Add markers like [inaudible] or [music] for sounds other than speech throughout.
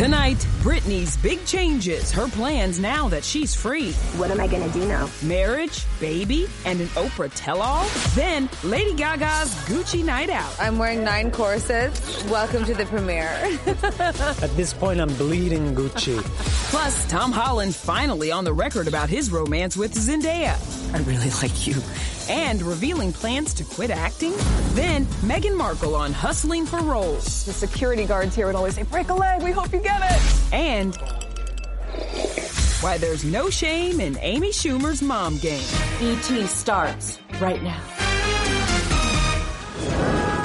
Tonight, Britney's big changes, her plans now that she's free. What am I gonna do now? Marriage, baby, and an Oprah tell all? Then, Lady Gaga's Gucci night out. I'm wearing nine corsets. Welcome to the premiere. [laughs] At this point, I'm bleeding Gucci. Plus, Tom Holland finally on the record about his romance with Zendaya. I really like you. And revealing plans to quit acting? Then, Meghan Markle on hustling for roles. The security guards here would always say, break a leg, we hope you get it. And why there's no shame in Amy Schumer's mom game. ET starts right now.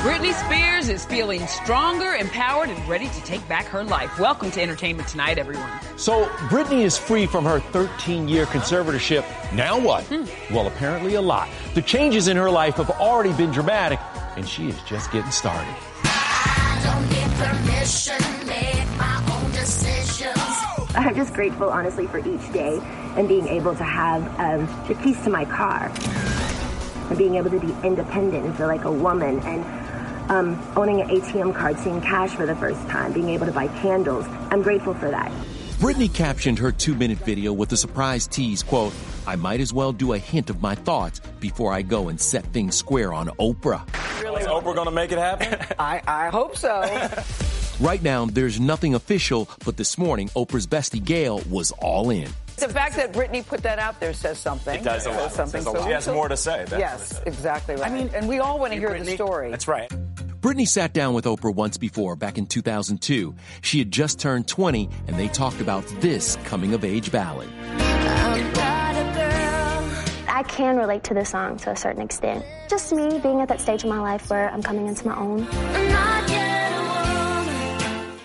Britney Spears is feeling stronger, empowered, and ready to take back her life. Welcome to Entertainment Tonight, everyone. So, Britney is free from her 13 year conservatorship. Now what? Hmm. Well, apparently a lot. The changes in her life have already been dramatic, and she is just getting started. I'm just grateful, honestly, for each day and being able to have um, the keys to my car and being able to be independent and feel like a woman and um, owning an ATM card, seeing cash for the first time, being able to buy candles. I'm grateful for that. Britney captioned her two minute video with a surprise tease quote, I might as well do a hint of my thoughts before I go and set things square on Oprah. Really? Is Oprah going to make it happen? [laughs] I, I hope so. [laughs] Right now, there's nothing official, but this morning, Oprah's bestie Gayle was all in. The fact that Britney put that out there says something. It does a lot. Something. It says a lot. She has more to say. That's yes, exactly right. I mean, and we all want to hear the story. That's right. Britney sat down with Oprah once before, back in 2002. She had just turned 20, and they talked about this coming of age ballad. I can relate to this song to a certain extent. Just me being at that stage in my life where I'm coming into my own.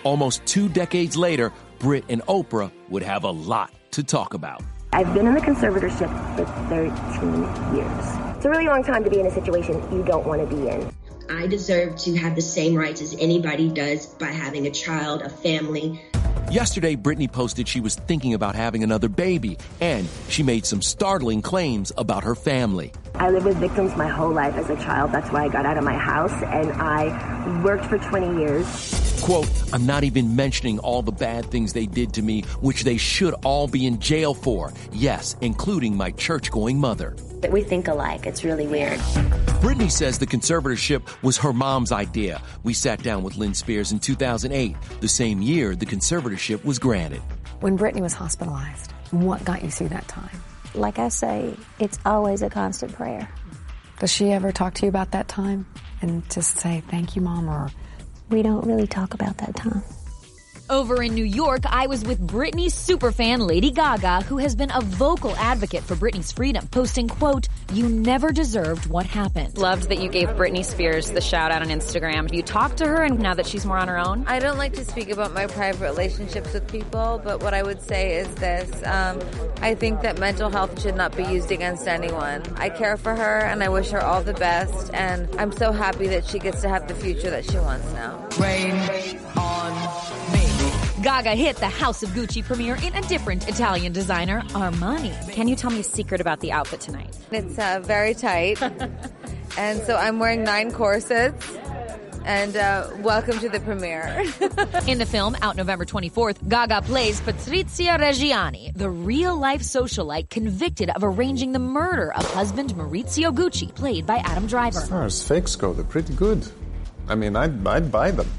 Almost two decades later, Britt and Oprah would have a lot to talk about. I've been in the conservatorship for 13 years. It's a really long time to be in a situation you don't want to be in. I deserve to have the same rights as anybody does by having a child, a family. Yesterday, Britney posted she was thinking about having another baby, and she made some startling claims about her family. I lived with victims my whole life as a child. That's why I got out of my house and I worked for 20 years. Quote, I'm not even mentioning all the bad things they did to me, which they should all be in jail for. Yes, including my church going mother. That We think alike. It's really weird. Britney says the conservatorship was her mom's idea. We sat down with Lynn Spears in 2008, the same year the conservatorship was granted. When Britney was hospitalized, what got you through that time? Like I say, it's always a constant prayer. Does she ever talk to you about that time and just say, thank you, mom, or we don't really talk about that time. Over in New York, I was with Britney's superfan Lady Gaga, who has been a vocal advocate for Britney's freedom, posting, quote, you never deserved what happened. Loved that you gave Britney Spears the shout out on Instagram. You talked to her and now that she's more on her own? I don't like to speak about my private relationships with people, but what I would say is this. Um, I think that mental health should not be used against anyone. I care for her and I wish her all the best and I'm so happy that she gets to have the future that she wants now. Rain on me. Gaga hit the House of Gucci premiere in a different Italian designer, Armani. Can you tell me a secret about the outfit tonight? It's uh, very tight. [laughs] and so I'm wearing nine corsets. And uh, welcome to the premiere. [laughs] in the film, out November 24th, Gaga plays Patrizia Reggiani, the real life socialite convicted of arranging the murder of husband Maurizio Gucci, played by Adam Driver. As far as fakes go, they're pretty good. I mean, I'd, I'd buy them.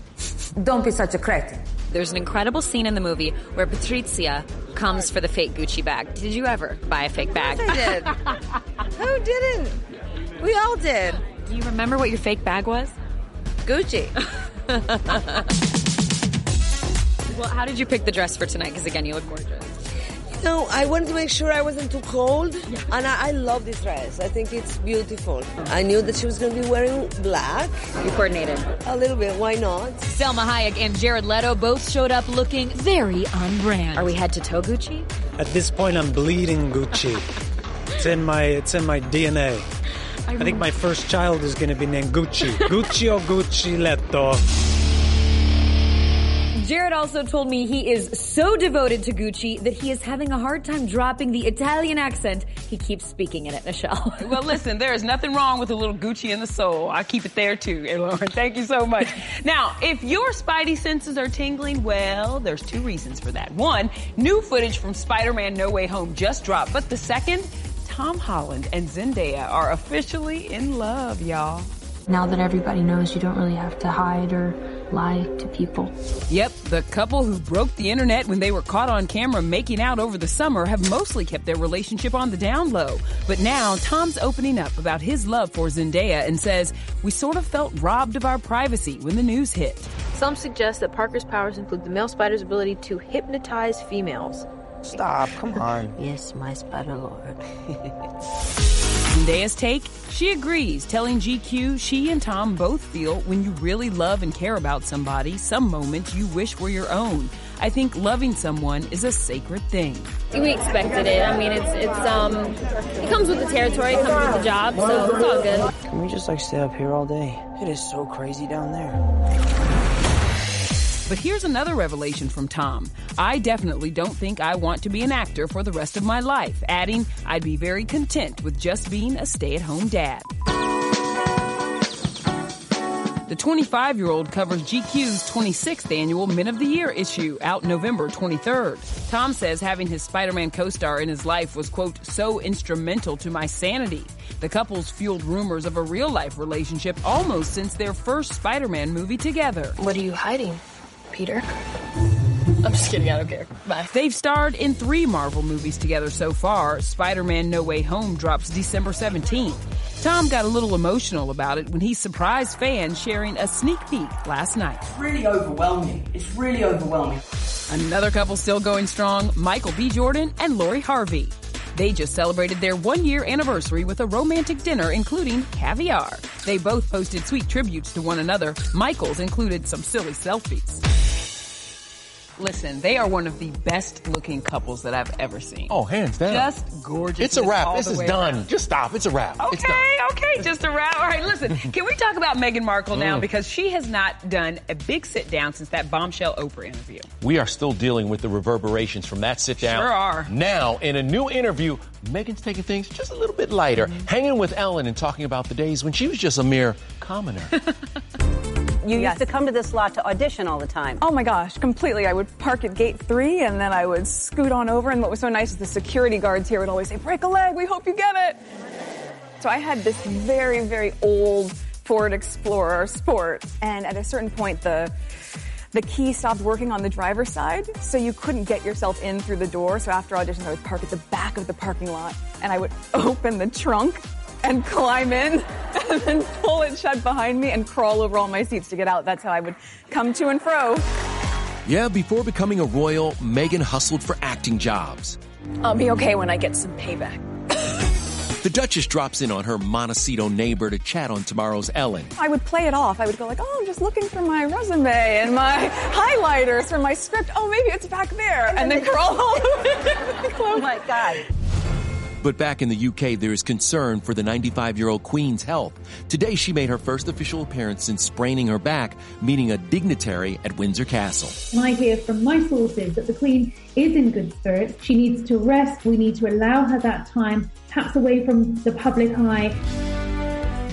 Don't be such a cretin. There's an incredible scene in the movie where Patrizia comes for the fake Gucci bag. Did you ever buy a fake bag? I did. [laughs] Who didn't? We all did. Do you remember what your fake bag was? Gucci. [laughs] [laughs] well, how did you pick the dress for tonight? Because again, you look gorgeous. No, I wanted to make sure I wasn't too cold, yeah. and I, I, love this dress. I think it's beautiful. I knew that she was going to be wearing black. You coordinated a little bit. Why not? Salma Hayek and Jared Leto both showed up looking very on brand. Are we head to toe Gucci? At this point, I'm bleeding Gucci. it's in my it's in my DNA. I, I think my first child is going to be named Gucci. Gucci or Gucci Leto. Jared also told me he is so devoted to Gucci that he is having a hard time dropping the Italian accent he keeps speaking in it, Michelle. [laughs] well, listen, there is nothing wrong with a little Gucci in the soul. I keep it there too, eh, Lauren. [laughs] Thank you so much. now, if your spidey senses are tingling, well, there's two reasons for that. One, new footage from Spider-Man No Way Home just dropped. But the second, Tom Holland and Zendaya are officially in love, y'all. Now that everybody knows, you don't really have to hide or lie to people. Yep, the couple who broke the internet when they were caught on camera making out over the summer have mostly kept their relationship on the down low. But now Tom's opening up about his love for Zendaya and says, We sort of felt robbed of our privacy when the news hit. Some suggest that Parker's powers include the male spider's ability to hypnotize females. Stop, come on. [laughs] yes, my spider lord. [laughs] Zendaya's take? She agrees, telling GQ she and Tom both feel when you really love and care about somebody, some moments you wish were your own. I think loving someone is a sacred thing. We expected it. I mean, it's it's um, it comes with the territory, it comes with the job, so it's all good. Can we just like stay up here all day? It is so crazy down there. But here's another revelation from Tom. I definitely don't think I want to be an actor for the rest of my life, adding, I'd be very content with just being a stay at home dad. The 25 year old covers GQ's 26th annual Men of the Year issue out November 23rd. Tom says having his Spider Man co star in his life was, quote, so instrumental to my sanity. The couple's fueled rumors of a real life relationship almost since their first Spider Man movie together. What are you hiding? Peter. I'm just kidding, I don't care. Bye. They've starred in three Marvel movies together so far. Spider Man No Way Home drops December 17th. Tom got a little emotional about it when he surprised fans sharing a sneak peek last night. It's really overwhelming. It's really overwhelming. Another couple still going strong Michael B. Jordan and Lori Harvey. They just celebrated their one year anniversary with a romantic dinner, including caviar. They both posted sweet tributes to one another. Michael's included some silly selfies. Listen, they are one of the best looking couples that I've ever seen. Oh, hands down. Just gorgeous. It's a wrap. This is done. around. Just stop. It's a wrap. It's done. Okay, okay, just a wrap. All right, listen, [laughs] can we talk about Meghan Markle now? Mm. Because she has not done a big sit down since that bombshell Oprah interview. We are still dealing with the reverberations from that sit down. Sure are. Now, in a new interview, Meghan's taking things just a little bit lighter, Mm-hmm. hanging with Ellen and talking about the days when she was just a mere commoner. [laughs] You used to come to this lot to audition all the time. Oh my gosh, completely. I would park at gate three and then I would scoot on over. And what was so nice is the security guards here would always say, break a leg, we hope you get it. So I had this very, very old Ford Explorer Sport. And at a certain point, the the key stopped working on the driver's side, so you couldn't get yourself in through the door. So after auditions, I would park at the back of the parking lot and I would [laughs] open the trunk and climb in [laughs] and then pull it shut behind me and crawl over all my seats to get out. That's how I would come to and fro. Yeah, before becoming a royal, Meghan hustled for acting jobs. I'll be okay when I get some payback. The Duchess drops in on her Montecito neighbor to chat on tomorrow's Ellen. I would play it off. I would go like, "Oh, I'm just looking for my resume and my highlighters for my script. Oh, maybe it's back there." And, then crawl [laughs] all the oh my god. But back in the UK, there is concern for the 95 year old Queen's health. Today, she made her first official appearance since spraining her back, meeting a dignitary at Windsor Castle. And I hear from my sources that the Queen is in good spirits. She needs to rest. We need to allow her that time, perhaps away from the public eye.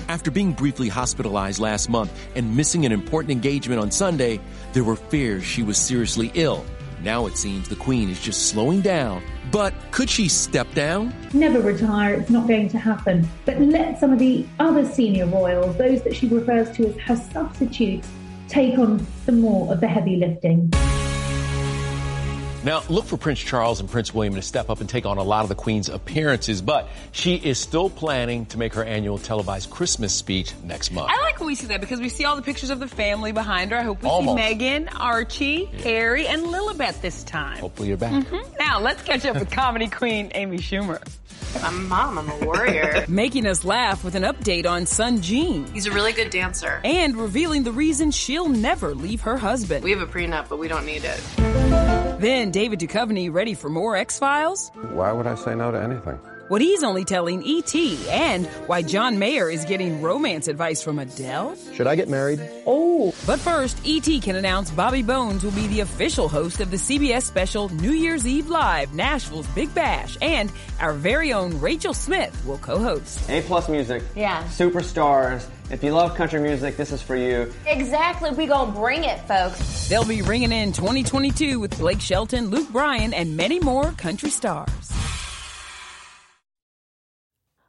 After being briefly hospitalized last month and missing an important engagement on Sunday, there were fears she was seriously ill. Now it seems the Queen is just slowing down. But could she step down? Never retire, it's not going to happen. But let some of the other senior royals, those that she refers to as her substitutes, take on some more of the heavy lifting. Now, look for Prince Charles and Prince William to step up and take on a lot of the Queen's appearances, but she is still planning to make her annual televised Christmas speech next month. I like when we see that because we see all the pictures of the family behind her. I hope we Almost. see Meghan, Archie, Harry, and Lilibet this time. Hopefully you're back. Mhm. Now, let's catch up with comedy queen Amy Schumer. I'm mom, I'm a warrior. [laughs] Making us laugh with an update on son Gene. He's a really good dancer. And revealing the reason she'll never leave her husband. We have a prenup, but we don't need it. Then David Duchovny ready for more X-Files? Why would I say no to anything? What he's only telling E.T. and why John Mayer is getting romance advice from Adele? Should I get married? Oh. But first, E.T. can announce Bobby Bones will be the official host of the CBS special New Year's Eve Live, Nashville's Big Bash, and our very own Rachel Smith will co-host. A plus music. Yeah. Superstars. If you love country music, this is for you. Exactly. We gonna bring it, folks. They'll be ringing in 2022 with Blake Shelton, Luke Bryan, and many more country stars.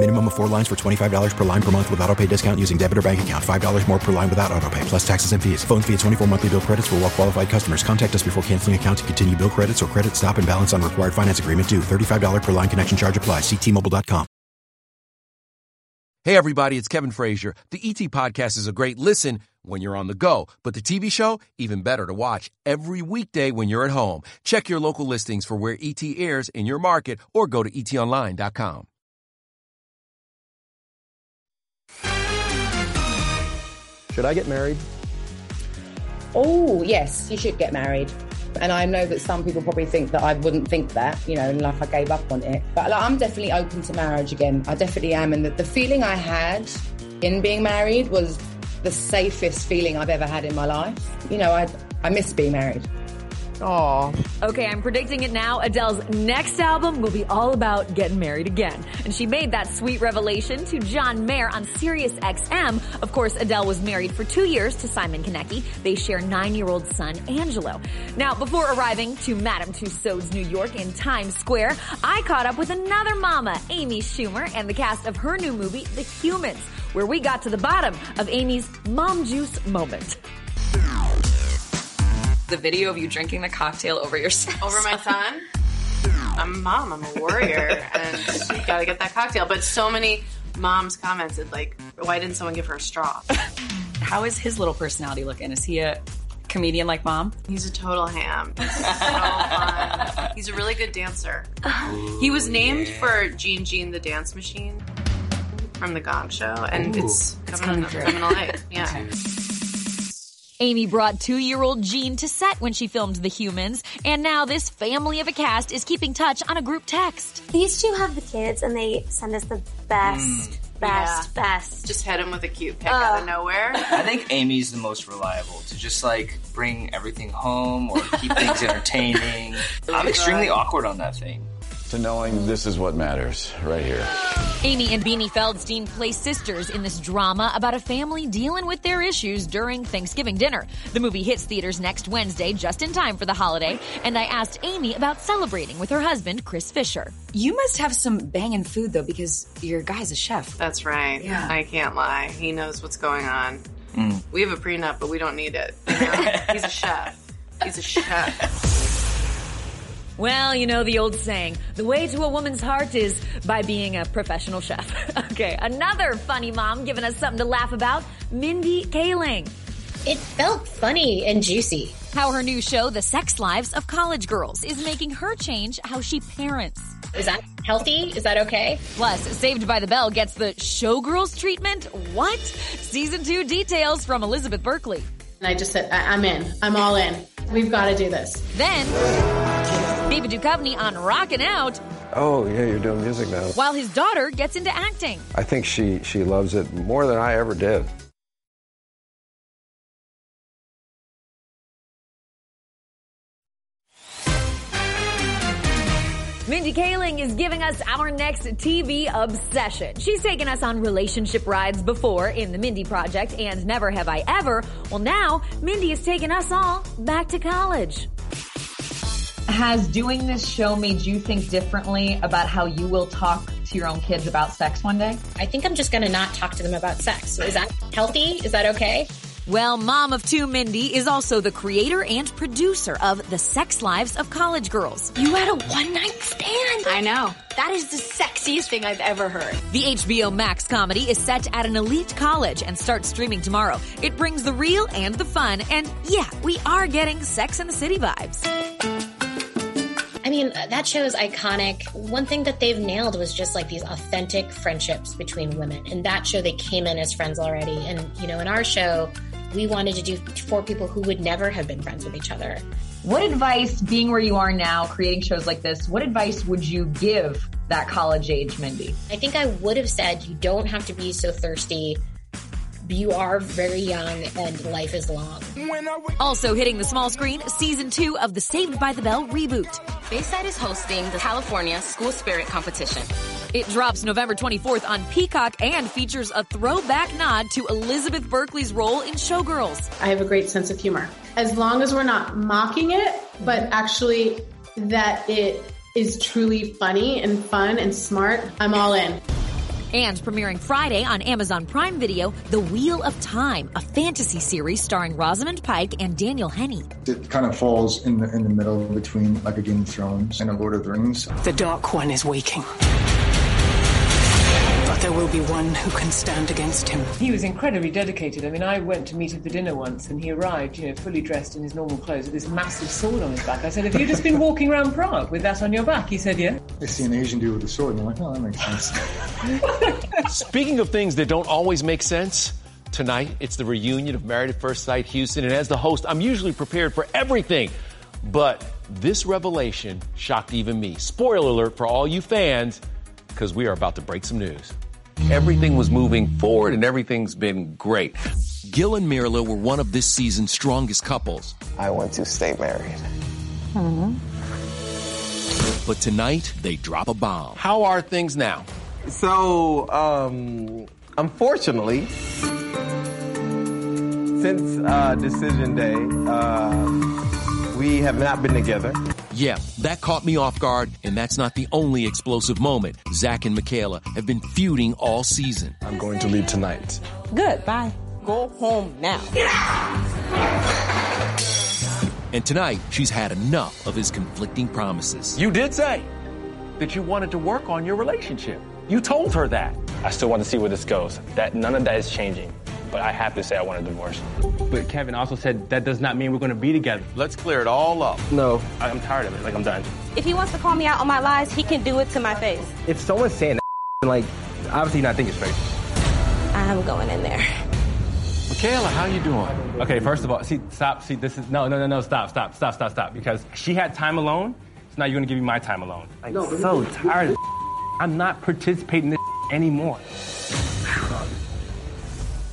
Minimum of four lines for $25 per line per month with auto pay discount using debit or bank account. $5 more per line without auto pay, plus taxes and fees. Phone fee at 24 monthly bill credits for all well qualified customers. Contact us before canceling account to continue bill credits or credit stop and balance on required finance agreement due. $35 per line connection charge apply. Ctmobile.com. Hey everybody, it's Kevin Frazier. The ET podcast is a great listen when you're on the go, but the TV show, even better to watch every weekday when you're at home. Check your local listings for where ET airs in your market or go to etonline.com. Should I get married? Oh, yes, you should get married. And I know that some people probably think that I wouldn't think that, you know, and like I gave up on it. But like, I'm definitely open to marriage again. I definitely am. And the, the feeling I had in being married was the safest feeling I've ever had in my life. You know, I, I miss being married. Aw. Okay, I'm predicting it now. Adele's next album will be all about getting married again. And she made that sweet revelation to John Mayer on Sirius XM. Of course, Adele was married for two years to Simon Konecki. They share nine-year-old son, Angelo. Now, before arriving to Madame Tussauds New York in Times Square, I caught up with another mama, Amy Schumer, and the cast of her new movie, The Humans, where we got to the bottom of Amy's mom juice moment. The video of you drinking the cocktail over your son. Over my son? [laughs] I'm a mom, I'm a warrior, and you gotta get that cocktail. But so many moms commented, like, why didn't someone give her a straw? [laughs] How is his little personality looking? Is he a comedian like mom? He's a total ham. [laughs] He's so fun. He's a really good dancer. He was named for Gene Gene the Dance Machine from the Gong Show, and Ooh. it's It's coming, coming coming, through. to light. Yeah. Amy brought two-year-old Gene to set when she filmed The Humans, and now this family of a cast is keeping touch on a group text. These two have the kids, and they send us the best, mm, best, best. Just hit him with a cute pic out of nowhere. I think Amy's the most reliable to just like bring everything home or keep things [laughs] entertaining. I'm extremely awkward on that thing. To knowing this is what matters right here. Amy and Beanie Feldstein play sisters in this drama about a family dealing with their issues during Thanksgiving dinner. The movie hits theaters next Wednesday, just in time for the holiday, and I asked Amy about celebrating with her husband, Chris Fischer. You must have some banging food though, because your guy's a chef. That's right. Yeah. I can't lie. He knows what's going on. Mm. We have a prenup, but we don't need it. you know? [laughs] He's a chef. He's a chef. Well, you know the old saying, the way to a woman's heart is by being a professional chef. [laughs] okay, another funny mom giving us something to laugh about, Mindy Kaling. It felt funny and juicy. How her new show, The Sex Lives of College Girls, is making her change how she parents. Is that healthy? Is that okay? Plus, Saved by the Bell gets the Showgirls treatment? What? Season 2 details from Elizabeth Berkley. And I just said, I- I'm in. I'm all in. We've got to do this. Then, David Duchovny on Rockin' Out, Oh, yeah, you're doing music now. while his daughter gets into acting. I think she, she loves it more than I ever did. Mindy Kaling is giving us our next TV obsession. She's taken us on relationship rides before in the Mindy Project and Never Have I Ever. Well, now Mindy is taking us all back to college. Has doing this show made you think differently about how you will talk to your own kids about sex one day? I think I'm just going to not talk to them about sex. Is that healthy? Is that okay? Well, mom of two Mindy is also the creator and producer of The Sex Lives of College Girls. You had a one night stand. I know. That is the sexiest thing I've ever heard. The HBO Max comedy is set at an elite college and starts streaming tomorrow. It brings the real and the fun, and yeah, we are getting Sex and the City vibes. I mean, uh, that show is iconic. One thing that they've nailed was just like these authentic friendships between women. In that show, they came in as friends already. And, you know, in our show, we wanted to do for people who would never have been friends with each other. What advice, being where you are now, creating shows like this, what advice would you give that college age Mindy? I think I would have said you don't have to be so thirsty. You are very young and life is long. Also hitting the small screen, season two of the Saved by the Bell reboot. Bayside is hosting the California School Spirit Competition. It drops November 24th on Peacock and features a throwback nod to Elizabeth Berkley's role in Showgirls. I have a great sense of humor. As long as we're not mocking it, but actually that it is truly funny and fun and smart, I'm all in. And premiering Friday on Amazon Prime Video, The Wheel of Time, a fantasy series starring Rosamund Pike and Daniel Henney. It kind of falls in the, in the middle between like a Game of Thrones and a Lord of the Rings. The Dark One is waking. But there will be one who can stand against him. He was incredibly dedicated. I mean, I went to meet him for dinner once, and he arrived, you know, fully dressed in his normal clothes with this massive sword on his back. I said, "Have you just been walking around Prague with that on your back?" He said, "Yeah." I see an Asian dude with a sword, and I'm like, oh, that makes sense. [laughs] [laughs] Speaking of things that don't always make sense, tonight it's the reunion of Married at First Sight Houston, and as the host, I'm usually prepared for everything. But this revelation shocked even me. Spoiler alert for all you fans, because we are about to break some news. Everything was moving forward and everything's been great. Gil and Myrla were one of this season's strongest couples. I want to stay married. But tonight, they drop a bomb. How are things now? So, um, unfortunately, since uh, decision day, uh, we have not been together. Yeah, that caught me off guard, and that's not the only explosive moment. Zach and Michaela have been feuding all season. I'm going to leave tonight. Good, bye. Go home now. And tonight, she's had enough of his conflicting promises. You did say that you wanted to work on your relationship. You told her that. I still want to see where this goes. That none of that is changing. But I have to say I want a divorce. But Kevin also said that does not mean we're going to be together. Let's clear it all up. No, I'm tired of it. Like I'm done. If he wants to call me out on my lies, he can do it to my face. If someone's saying that, like obviously you're not thinking straight. I'm going in there. Michaela, how you doing? Okay, first of all, see, stop. See, this is no, no, no, no. Stop, stop, stop, stop, stop. Because she had time alone, so now you're gonna give me my time alone. I'm so tired. Of I'm not participating in this anymore.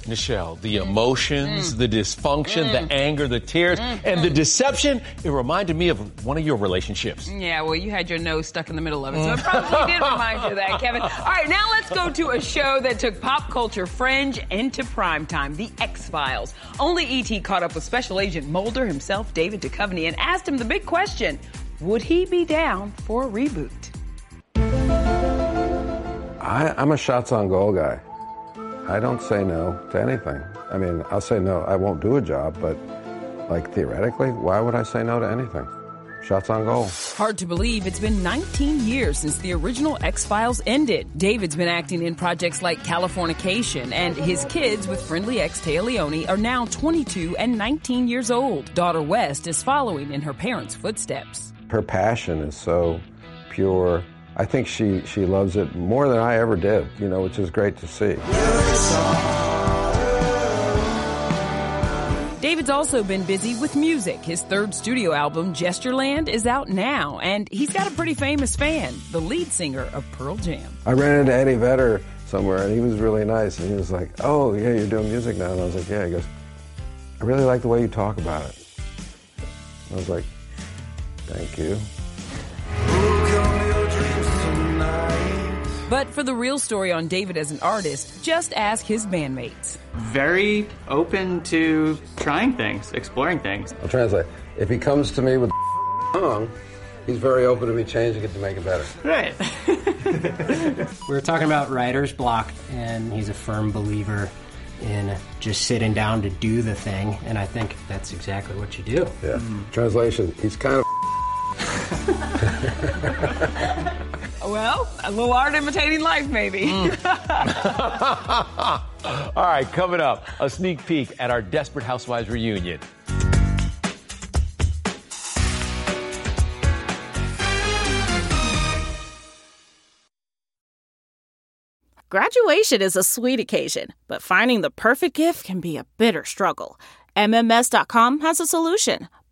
Michelle, the emotions, Mm. the dysfunction, the mm. anger, the tears, mm-hmm. and the deception, it reminded me of one of your relationships. Yeah, well, you had your nose stuck in the middle of it, so it mm. probably did [laughs] remind you of that, Kevin. All right, now let's go to a show that took pop culture fringe into primetime, The X Files. Only ET caught up with Special Agent Mulder himself, David Duchovny, and asked him the big question Would he be down for a reboot? I, I'm a shots on goal guy. I don't say no to anything. I mean, I'll say no. I won't do a job, but like theoretically, why would I say no to anything? Shots on goal. Hard to believe it's been 19 years since the original X Files ended. David's been acting in projects like Californication, and his kids with friendly ex Téa Leoni are now 22 and 19 years old. Daughter West is following in her parents' footsteps. Her passion is so pure. I think she, she loves it more than I ever did, you know, which is great to see. David's also been busy with music. His third studio album, Gestureland, is out now, and he's got a pretty famous fan, the lead singer of Pearl Jam. I ran into Eddie Vedder somewhere, and he was really nice. And he was like, "Oh, yeah, you're doing music now." And I was like, "Yeah." He goes, "I really like the way you talk about it." I was like, "Thank you." For the real story on David as an artist, just ask his bandmates. Very open to trying things, exploring things. I'll translate. If he comes to me with song, he's very open to me changing it to make it better. Right. [laughs] We were talking about writer's block, and he's a firm believer in just sitting down to do the thing, and I think that's exactly what you do. Yeah. Translation. He's kind of. [laughs] Well, a little art imitating life, maybe. Mm. [laughs] [laughs] All right, coming up, a sneak peek at our Desperate Housewives reunion. Graduation is a sweet occasion, but finding the perfect gift can be a bitter struggle. MMS.com has a solution.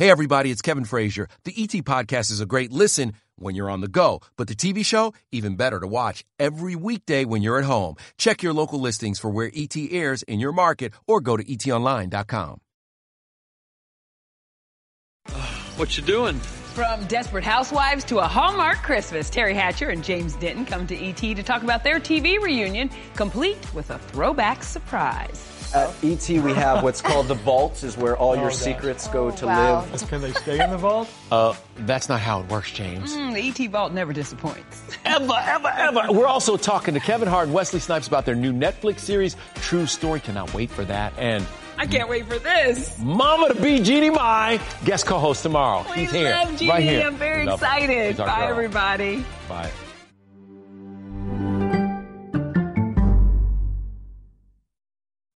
Hey, everybody, it's Kevin Frazier. The ET Podcast is a great listen when you're on the go, but the TV show, even better to watch every weekday when you're at home. Check your local listings for where ET airs in your market or go to etonline.com. What you doing? From Desperate Housewives to a Hallmark Christmas, Teri Hatcher and James Denton come to ET to talk about their TV reunion, complete with a throwback surprise. At ET, we have what's called the vault, is where all your gosh. secrets go to Wow. live. Can they stay in the vault? Uh, that's not how it works, James. Mm, the ET Vault never disappoints. [laughs] Ever, ever, ever. We're also talking to Kevin Hart and Wesley Snipes about their new Netflix series, True Story. Cannot wait for that. And I can't wait for this. Mama to be Jeannie Mai, guest co-host tomorrow. We He's here, love Jeannie. right here. I'm very love excited. Bye, girl. everybody. Bye.